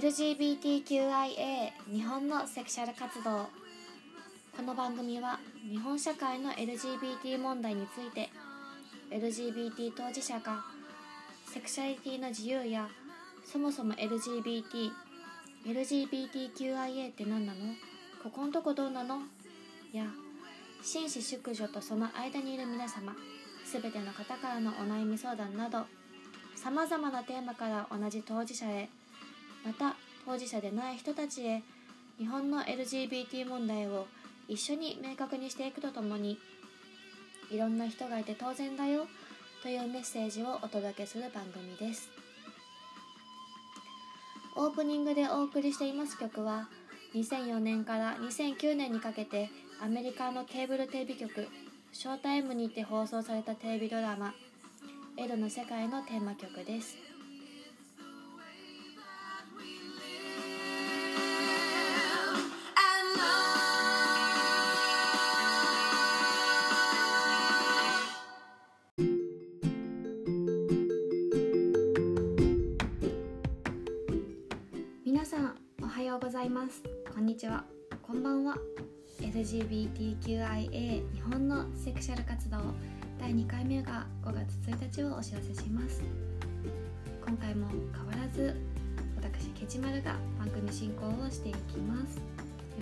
LGBTQIA 日本のセクシャル活動。この番組は日本社会の LGBT 問題について LGBT 当事者がセクシャリティの自由やそもそも LGBT LGBTQIA って何なの？ここんとこどうなの？や紳士淑女とその間にいる皆様すべての方からのお悩み相談などさまざまなテーマから同じ当事者へまた当事者でない人たちへ日本の LGBT 問題を一緒に明確にしていくとともにいろんな人がいて当然だよというメッセージをお届けする番組です。オープニングでお送りしています曲は2004年から2009年にかけてアメリカのケーブルテレビ局ショータイムにて放送されたテレビドラマ「エドの世界」のテーマ曲です。ちは。こんばんは。LGBTQIA 日本のセクシャル活動。第2回目が5月1日をお知らせします。今回も変わらず私ケチマルが番組進行をしていきます。よ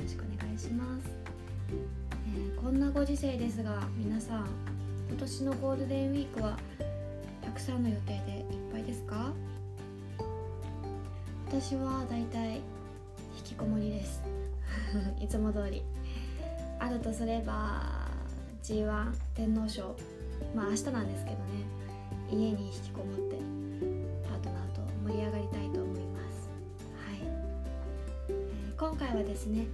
ろしくお願いします、えーこんなご時世ですが皆さん今年のゴールデンウィークはたくさんの予定でいっぱいですか？私はだいたい引きこもりです。いつも通り。あるとすれば G1 天皇賞。まあ明日なんですけどね。家に引きこもってパートナーと盛り上がりたいと思います。はい、えー今回はですね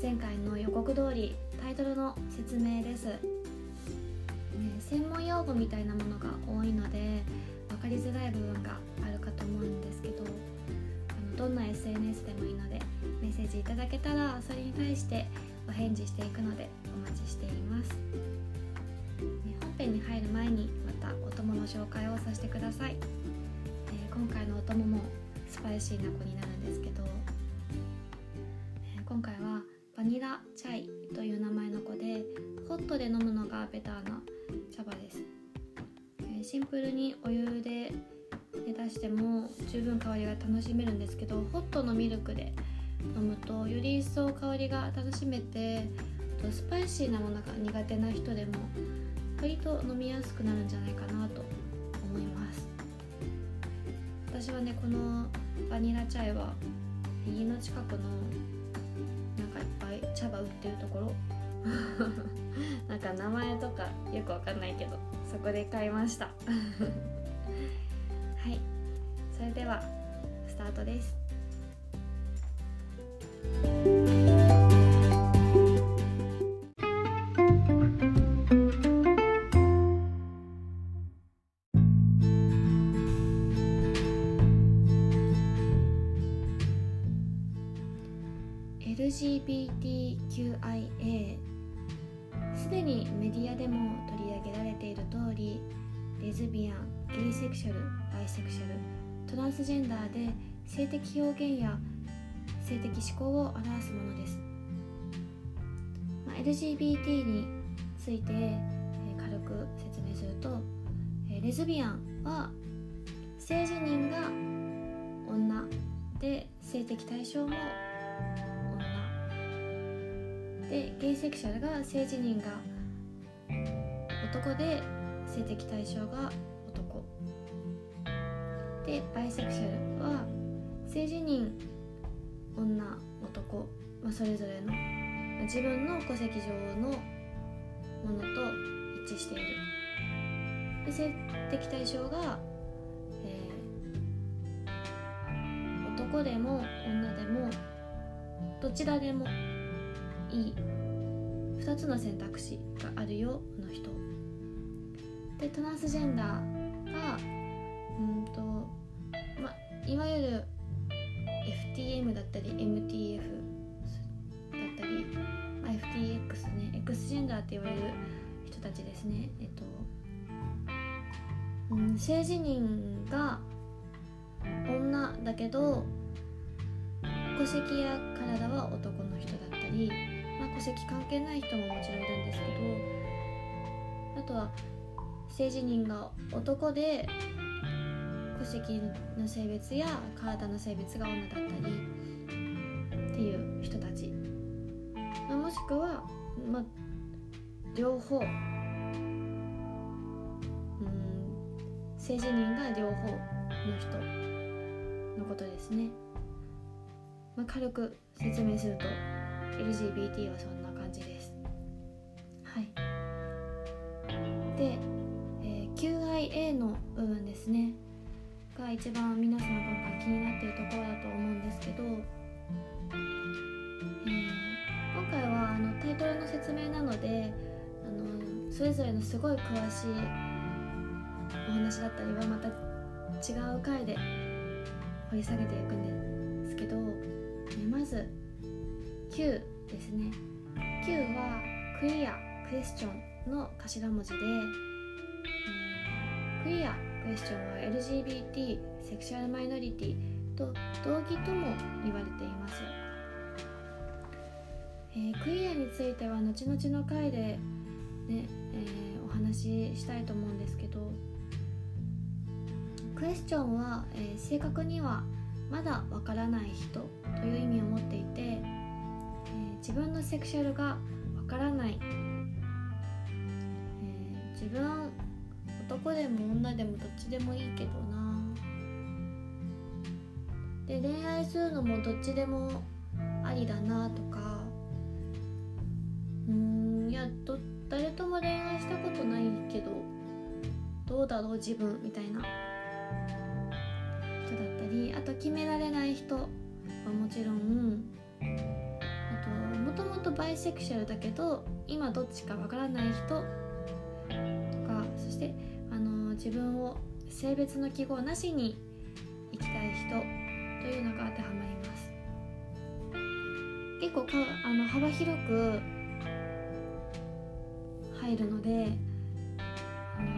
前回の予告通りタイトルの説明です、ね、専門用語みたいなものが多いので分かりづらい部分があるかと思うんですけどあのどんな SNS でもいいのでッセージいただけたらそれに対してお返事していくのでお待ちしています、ね本編に入る前にまたお供の紹介をさせてください、えー今回のお供もスパイシーな子になるんですけど、えー今回はバニラチャイという名前の子でホットで飲むのがベターな茶葉です、えーシンプルにお湯でで出しても十分香りが楽しめるんですけどホットのミルクで飲むとより一層香りが楽しめてとスパイシーなものが苦手な人でも割と飲みやすくなるんじゃないかなと思います。私はねこのバニラチャイは家の近くのなんかいっぱい茶葉売ってるところ。なんか名前とかよくわかんないけどそこで買いました。はい。それではスタートです。LGBTQIA すでにメディアでも取り上げられている通りレズビアン、ゲイセクシャル、バイセクシャル、トランスジェンダーで性的表現や性的指向を表すものです、まあ、LGBT について、え軽く説明すると、えレズビアンは性自認が女で性的対象もでゲイセクシャルが性自認が男で性的対象が男。でバイセクシャルは性自認女男、まあ、それぞれの自分の戸籍上のものと一致している。で性的対象が、えー男でも女でもどちらでもいい2つの選択肢があるよの人。でトランスジェンダーがうんと、ま、いわゆる FTM だったり MTF だったり、ま FTX ね X ジェンダーって言われる人たちですね。えっと、うん、性自認が女だけど戸籍や体は男、まあ、戸籍関係ない人ももちろんいるんですけどあとは性自認が男で戸籍の性別や体の性別が女だったりっていう人たち、まあ、もしくは、まあ、両方うん。性自認が両方の人のことですね、まあ、軽く説明すると。LGBT はそんな感じです。はい。で、えー QIA の部分ですね。が一番皆さん今回気になっているところだと思うんですけど、えー今回はあのタイトルの説明なのであのそれぞれのすごい詳しいお話だったりはまた違う回で掘り下げていくんですけど、えーまず Q ですね。Q はクリアクエスチョンの頭文字で、えークリアクエスチョンは LGBT セクシュアルマイノリティと同義とも言われています、えークリアについては後々の回でね、えーお話ししたいと思うんですけどクエスチョンは、えー正確にはまだわからない人という意味を持っていて、自分のセクシュアルがわからない、えー自分男でも女でもどっちでもいいけどな。で恋愛するのもどっちでもありだなとか。うんいやど誰とも恋愛したことないけどどうだろう自分みたいな。人だったりあと決められない人はもちろんもともとバイセクシャルだけど今どっちかわからない人とかそしてあの自分を性別の記号なしに生きたい人というのが当てはまります。結構かあの幅広く入るので、あの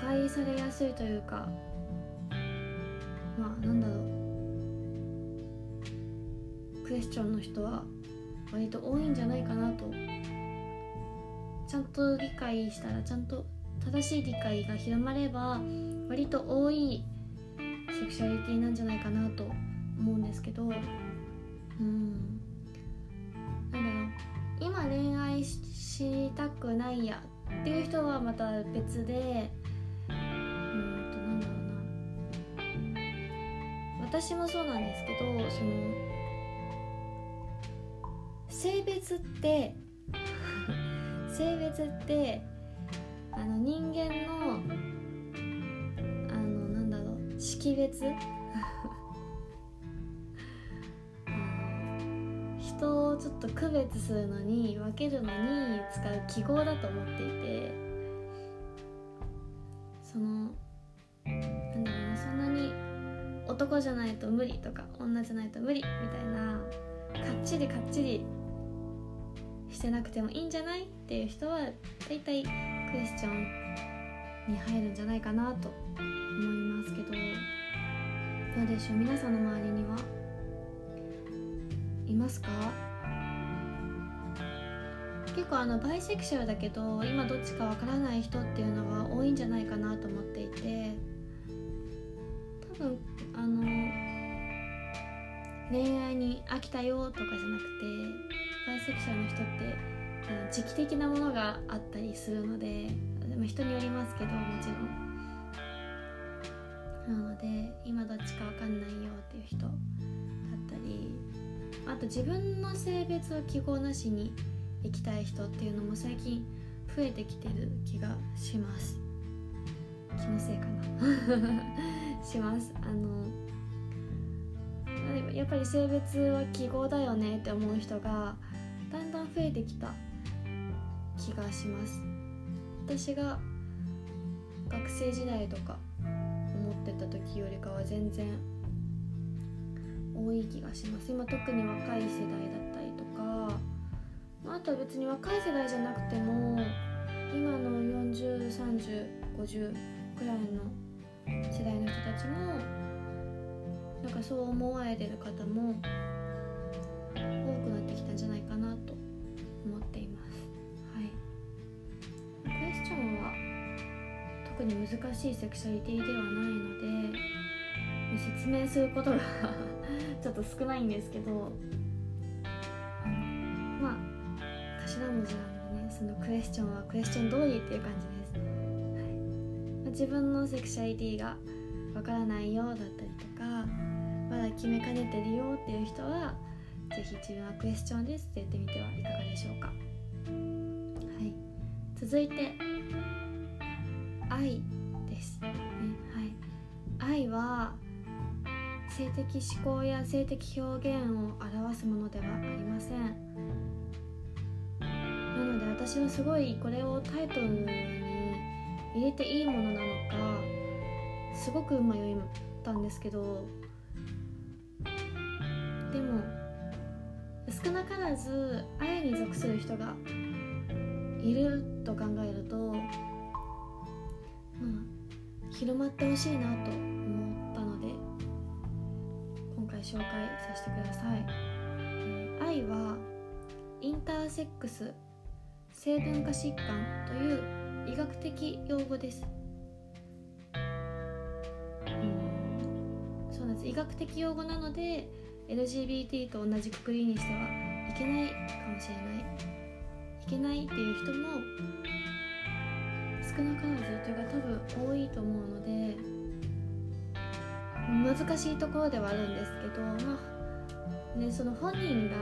誤解されやすいというかまあなんだろう。クエスチョンの人は割と多いんじゃないかなと。ちゃんと理解したらちゃんと正しい理解が広まれば割と多いセクシュアリティなんじゃないかなと思うんですけど。うん。なんだろう。今恋愛ししたくないやっていう人はまた別でうんとなんだろうな。私もそうなんですけどその性別って 性別ってあの人間のあのなんだろう識別？人をちょっと区別するのに分けるのに使う記号だと思っていてそのなんだろうなそんなに男じゃないと無理とか女じゃないと無理みたいなかっちりかっちりしてなくてもいいんじゃない？っていう人は大体クエスチョンに入るんじゃないかなと思いますけどどうでしょう？皆さんの周りには。いますか？結構あのバイセクシャルだけど今どっちかわからない人っていうのが多いんじゃないかなと思っていて多分恋愛に飽きたよとかじゃなくてバイセクシャルの人って時期的なものがあったりするのでま人によりますけどもちろん。なので今どっちかわかんないよっていう人だったりあと自分の性別を記号なしに生きたい人っていうのも最近増えてきてる気がします。気のせいかな。します。あのやっぱり性別は記号だよねって思う人がだんだん増えてきた気がします。私が学生時代とか思ってた時よりかは全然多い気がします。今特に若い世代だったりとかああとは別に若い世代じゃなくても今の403050くらいの世代の人たちもなんかそう思われてる方も多くなってきたんじゃないかなと思っています。はい。クエスチョンは特に難しいセクシャリティではないので説明することが ちょっと少ないんですけどまあ頭文字なんでねそのクエスチョンはクエスチョン通りっていう感じです。自分のセクシャリティがわからないよだったりとかまだ決めかねてるよっていう人は是非自分はクエスチョンですって言ってみてはいかがでしょうか。はい。続いて愛です、ね、はい。愛は性的思考や性的表現を表すものではありません。なので私はすごいこれをタイトルに入れていいものなのかすごく迷ったんですけど少なからず愛に属する人がいると考えるとまあ広まってほしいなと思ったので今回紹介させてください、愛はインターセックス性分化疾患という医学的用語です。そうなんです。医学的用語なので LGBT と同じくくりにしてはいけないかもしれない。いけないっていう人も少なからずというか多分多いと思うので難しいところではあるんですけど、まあね、その本人が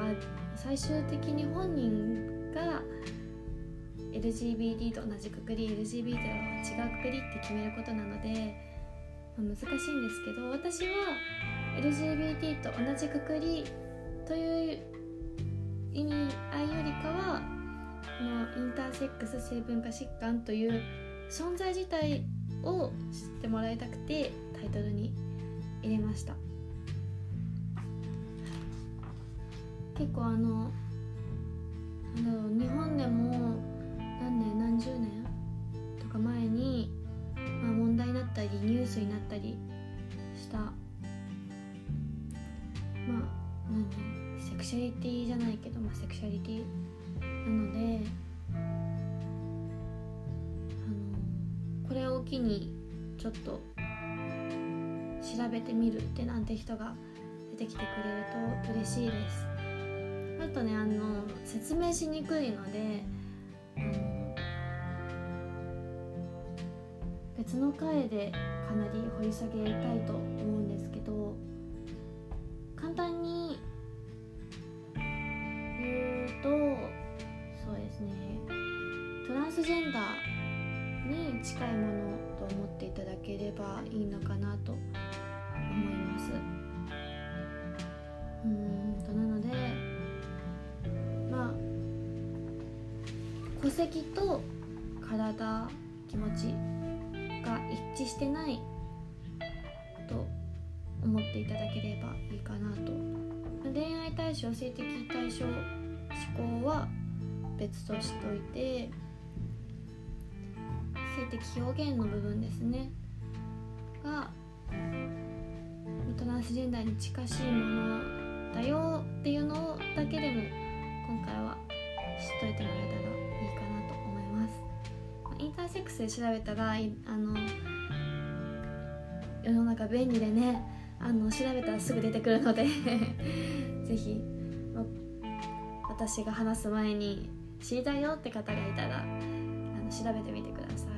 最終的に本人が LGBT と同じくくり LGBT とは違うくくりって決めることなので、ま、難しいんですけど私は LGBT と同じくくりという意味合いよりかはこのインターセックス性分化疾患という存在自体を知ってもらいたくてタイトルに入れました。結構あのなんだろう日本でも何年何十年とか前に、まあ、問題になったりニュースになったりしたシャリティじゃないけど、まあ、セクシャリティなのであのこれを機にちょっと調べてみるってなんて人が出てきてくれると嬉しいです。あとねあの説明しにくいのであの別の回でかなり掘り下げたいと思うんですは別としておいて性的表現の部分ですね。がトランスジェンダーに近しいものだよっていうのだけでも今回は知っといてもらえたらいいかなと思います。インターセックスで調べたらあの世の中便利でねあの調べたらすぐ出てくるのでぜひ 私が話す前に知りたいよって方がいたらあの調べてみてください。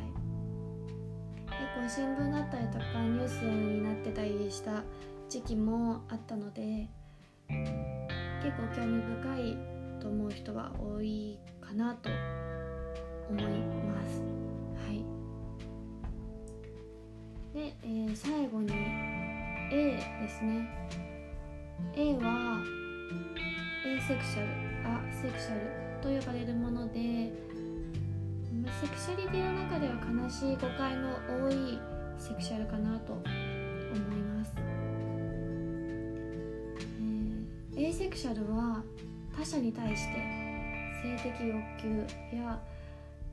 結構新聞だったりとかニュースになってたりした時期もあったので結構興味深いと思う人は多いかなと思います。はい、で、えー、最後に A ですね。A はセクシャルアセクシャルと呼ばれるものでセクシャリティの中では悲しい誤解の多いセクシャルかなと思います、えー、エイセクシャルは他者に対して性的欲求や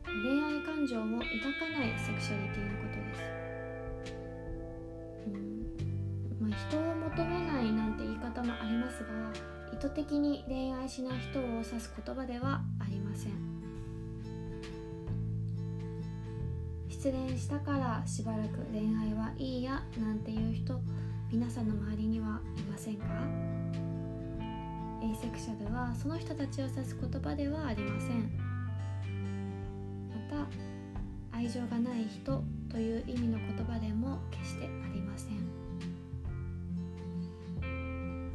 恋愛感情を抱かないセクシャリティのことです、うんまあ、人を求めないなんて言い方もありますが意図的に恋愛しない人を指す言葉ではありません。失恋したからしばらく恋愛はいいやなんていう人皆さんの周りにはいませんか？エイセクシャルはその人たちを指す言葉ではありません。また愛情がない人という意味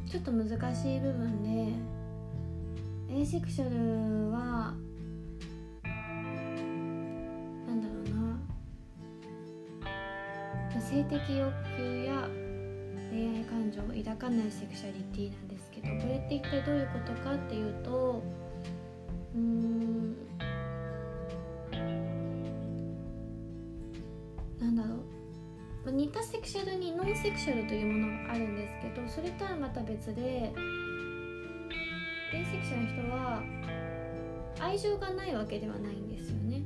ちょっと難しい部分でエイセクシャルはなんだろうな。性的欲求や恋愛感情を抱かないセクシャリティなんですけどこれって一体どういうことかっていうとうんセクシャルというものがあるんですけどそれとはまた別でエイセクシャルの人は愛情がないわけではないんですよね。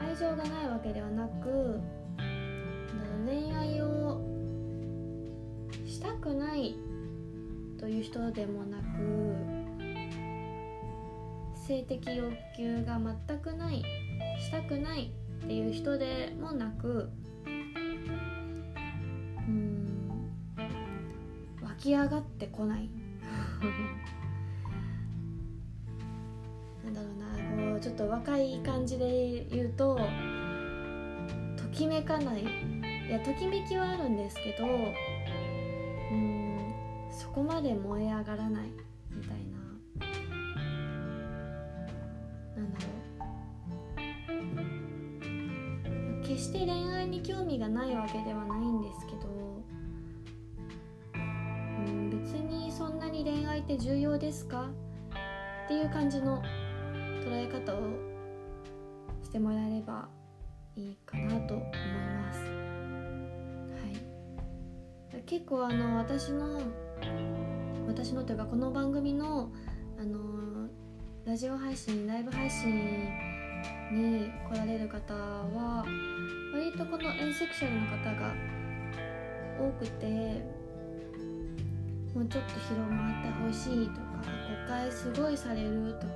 愛情がないわけではなく恋愛をしたくないという人でもなく性的欲求が全くないしたくないっていう人でもなくき上がってこない。なんだろうなこうちょっと若い感じで言うとときめかない。いやときめきはあるんですけどうんそこまで燃え上がらないみたいな。なんだろう。決して恋愛に興味がないわけではないって重要ですか？っていう感じの捉え方をしてもらえればいいかなと思います。はい、結構あの私の私のというかこの番組のあのラジオ配信ライブ配信に来られる方は割とこのエンセクシャルの方が多くてもうちょっと広まってほしいとか誤解すごいされるとか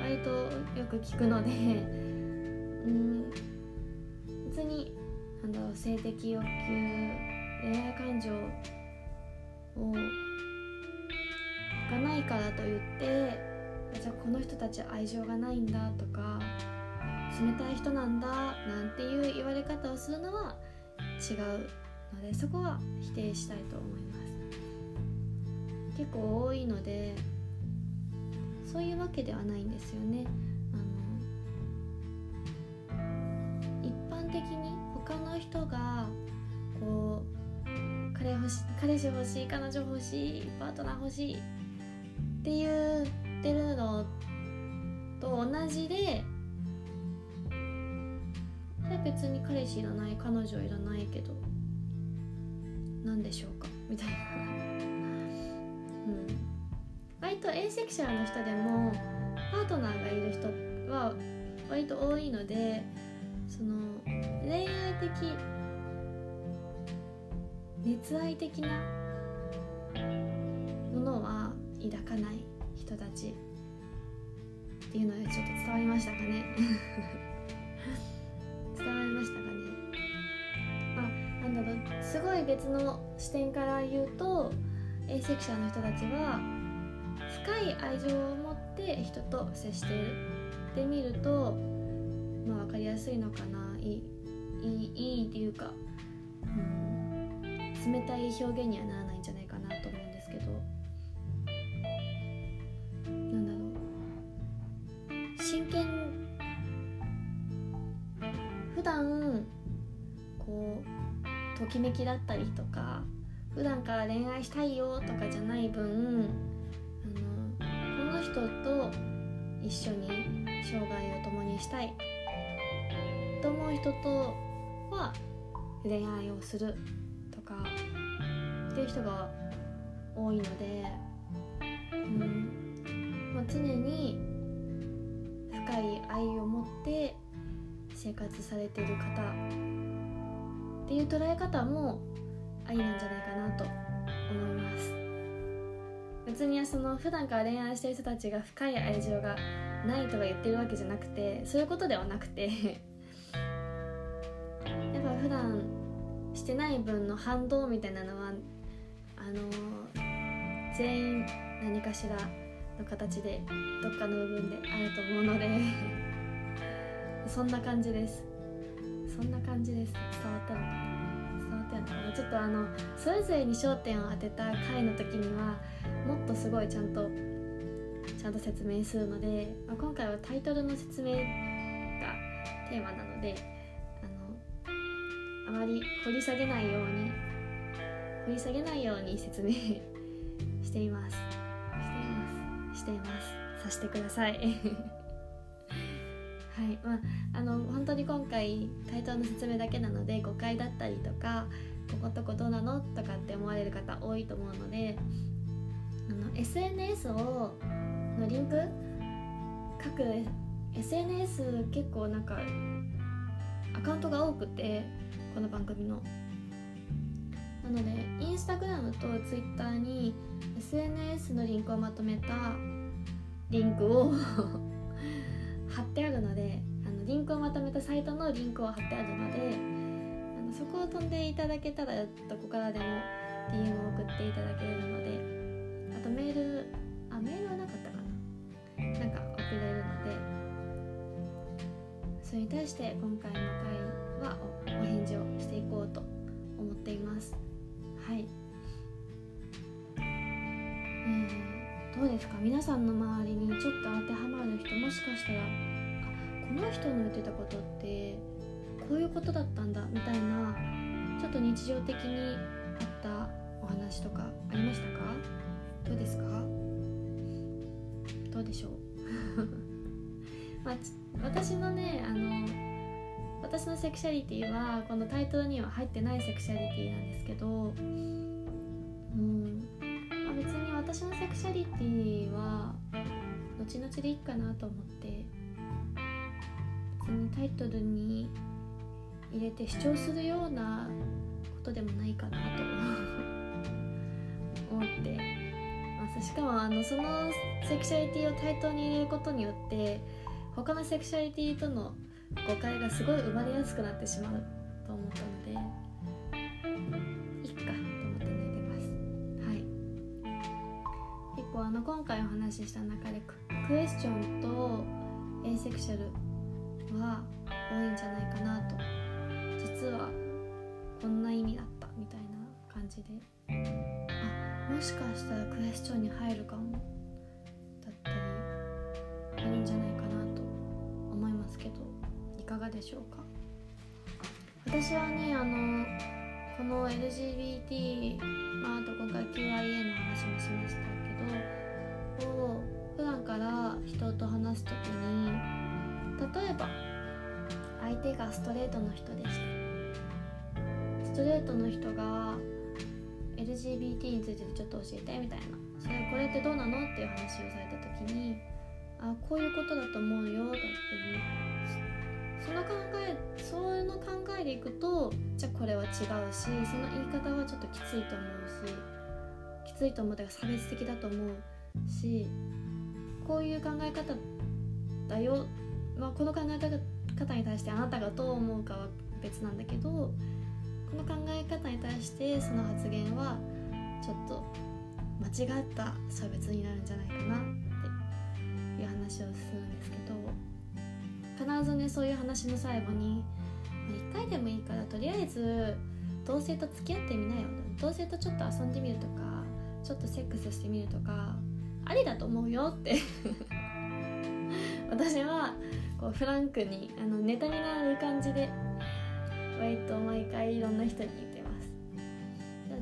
割とよく聞くので うん別になんだろう性的欲求恋愛感情をがないからといってじゃあこの人たち愛情がないんだとか冷たい人なんだなんていう言われ方をするのは違うのでそこは否定したいと思います。結構多いのでそういうわけではないんですよね。あの一般的に他の人がこう彼欲し彼氏欲しい彼女欲しいパートナー欲しいって言ってるのと同じで別に彼氏いらない彼女いらないけど何でしょうか？みたいな。とエイセクシャルの人でもパートナーがいる人は割と多いのでその恋愛的熱愛的なものは抱かない人たちっていうのでちょっと伝わりましたかね。伝わりましたかね。あなんだろう。すごい別の視点から言うとエイセクシャルの人たちは深い愛情を持って人と接してる。ってみるとまあ分かりやすいのかな。いいいいいっていうか、うん、冷たい表現にはならないんじゃないかなと思うんですけど。なんだろう。真剣。普段こうときめきだったりとか普段から恋愛したいよとかじゃない分人と一緒に生涯を共にしたい。と思う人とは恋愛をするとかっていう人が多いので、うん。まあ、常に深い愛を持って生活されてる方っていう捉え方もありなんじゃないかなとその普段から恋愛してる人たちが深い愛情がないとか言ってるわけじゃなくてそういうことではなくて やっぱ普段してない分の反動みたいなのはあの全員何かしらの形でどっかの部分であると思うので そんな感じです。そんな感じです。伝わったのかな。伝わったのかな。ちょっとあのそれぞれに焦点を当てた回の時にはもっとすごいちゃんとちゃんと説明するので、まあ、今回はタイトルの説明がテーマなのであのあまり掘り下げないように掘り下げないように説明 しています。しています。しています。させてください。はい。まああの本当に今回タイトルの説明だけなので誤解だったりとかこことこどうなのとかって思われる方多いと思うのであの SNS をのリンク？各 SNS 結構なんかアカウントが多くてこの番組の。なのでインスタグラムとツイッターに SNS のリンクをまとめたリンクを 貼ってあるのであのリンクをまとめたサイトのリンクを貼ってあるのであのそこを飛んでいただけたらどこからでも DM を送っていただけるので。あとメールあメールはなかったかな。なんか送れるので。それに対して今回の回はお返事をしていこうと思っています。はい。えー、どうですか？皆さんの周りにちょっと当てはまる人もしかしたらあこの人の言ってたことってこういうことだったんだみたいなちょっと日常的にあったお話とかありましたか？どうですか？どうでしょう？まあ、私のねあの私のセクシャリティはこのタイトルには入ってないセクシャリティなんですけどうんまあ、別に私のセクシャリティは後々でいいかなと思って別にタイトルに入れて主張するようなことでもないかなと思って。ます。しかもあのそのセクシャリティをタイトルに入れることによって他のセクシャリティとの誤解がすごい生まれやすくなってしまうと思ったのでいっかと思って抜いてます。はい。結構あの今回お話しした中でクエスチョンとエイセクシャルは多いんじゃないかなと。実はこんな意味だったみたいな感じで。もしかしたらクエスチョンに入るかも。だったりいるんじゃないかなと思いますけど。いかがでしょうか？私はねあのこの LGBT、まあ、あと今回 QIA の話もしましたけどを普段から人と話す時に例えば相手がストレートの人でした。ストレートの人が LGBT についてちょっと教えてみたいな。それこれってどうなのっていう話をされた時にあこういうことだと思うよだっていう。その考えその考えでいくとじゃあこれは違うしその言い方はちょっときついと思うしきついと思うだから差別的だと思うしこういう考え方だよ、まあ、この考え方に対してあなたがどう思うかは別なんだけどこの考え方に対してその発言はちょっと間違った差別になるんじゃないかなっていう話をするんですけど必ずねそういう話の最後に1回でもいいからとりあえず同性と付き合ってみなよ。同性とちょっと遊んでみるとかちょっとセックスしてみるとかありだと思うよって。私はこうフランクにあのネタになる感じで割と毎回いろんな人に言ってます。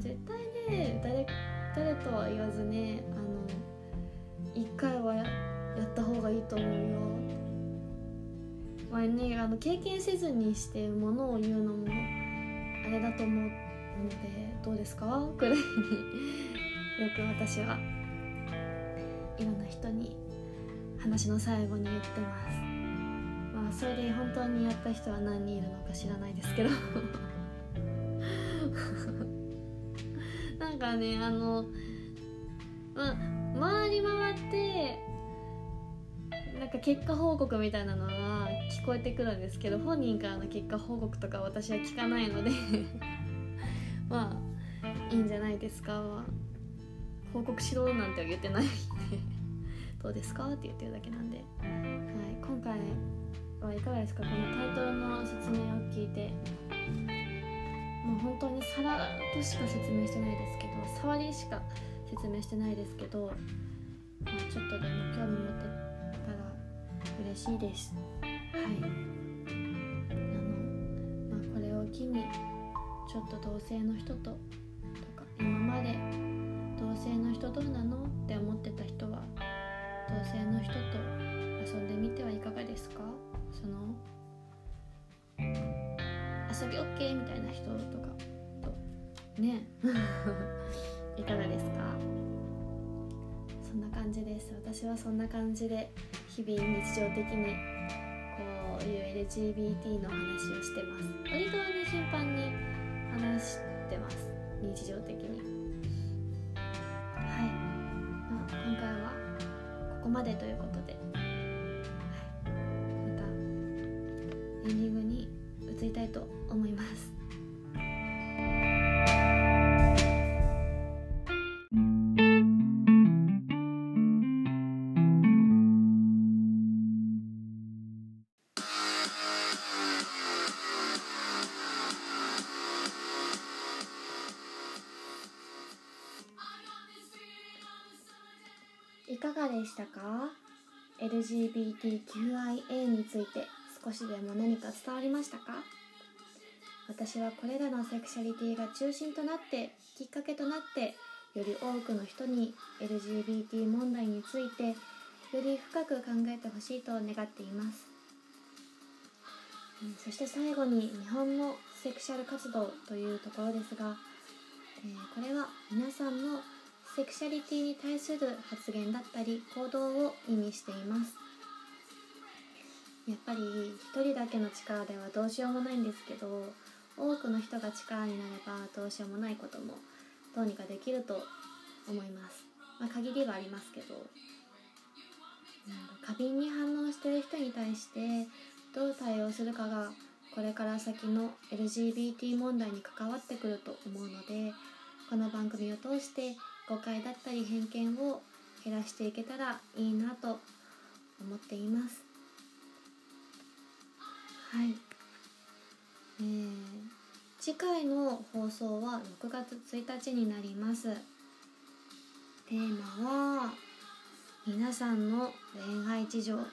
絶対ね誰誰とは言わずねあの一回はやった方がいいと思うよ。まあねあの経験せずにしてものを言うのもあれだと思うのでどうですか？くらいに。よく私はいろんな人に話の最後に言ってます。あそれで本当にやった人は何人いるのか知らないですけど。なんかねあのま回り回ってなんか結果報告みたいなのは聞こえてくるんですけど本人からの結果報告とか私は聞かないので。まあいいんじゃないですか、報告しろなんては言ってないんで。どうですか？って言ってるだけなんで、はい、今回はいかがですか？このタイトルの説明を聞いて。もう本当にさらっとしか説明してないですけど触りしか説明してないですけど、まあ、ちょっとでも興味持ってたら嬉しいです。はい。あのまあこれを機にちょっと同性の人ととか今まで同性の人どうなの？って思ってた人は同性の人と遊んでみてはいかがですか？その遊び OK みたいな人とかとね。いかがですか？そんな感じです。私はそんな感じで日々日常的にこういう LGBT の話をしてます。割とね頻繁に話してます。日常的に。はい、まあ、今回はここまでということで、エンディングに移りたいと思います。いかがでしたか？LGBTQIA について。少しでも何か伝わりましたか？私はこれらのセクシャリティが中心となってきっかけとなってより多くの人に LGBT 問題についてより深く考えてほしいと願っています。そして最後に日本のセクシャル活動というところですが、えこれは皆さんのセクシャリティに対する発言だったり行動を意味しています。やっぱり一人だけの力ではどうしようもないんですけど多くの人が力になればどうしようもないこともどうにかできると思います。まあ限りはありますけど。過敏に反応してる人に対してどう対応するかがこれから先の LGBT 問題に関わってくると思うのでこの番組を通して誤解だったり偏見を減らしていけたらいいなと思っています。はいえー、次回の放送は6月1日になりますテーマは皆さんの恋愛事情だっ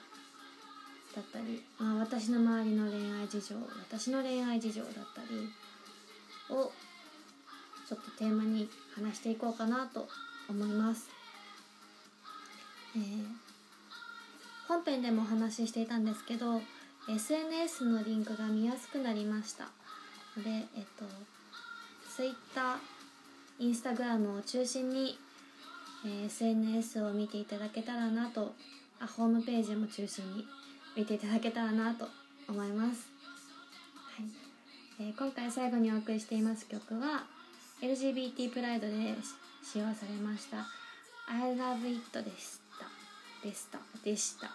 たり、まあ、私の周りの恋愛事情私の恋愛事情だったりをちょっとテーマに話していこうかなと思います。えー、本編でもお話ししていたんですけど SNS のリンクが見やすくなりました。ので、えっと、Twitter、Instagram を中心に、えー、SNS を見ていただけたらなとあホームページも中心に見ていただけたらなと思います、はい。えー、今回最後にお送りしています曲は LGBT プライドで使用されました I love it でした。でした。でした。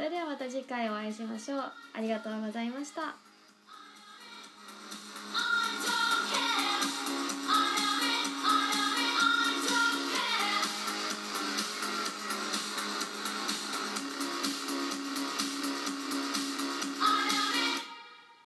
それではまた次回お会いしましょう。ありがとうございました。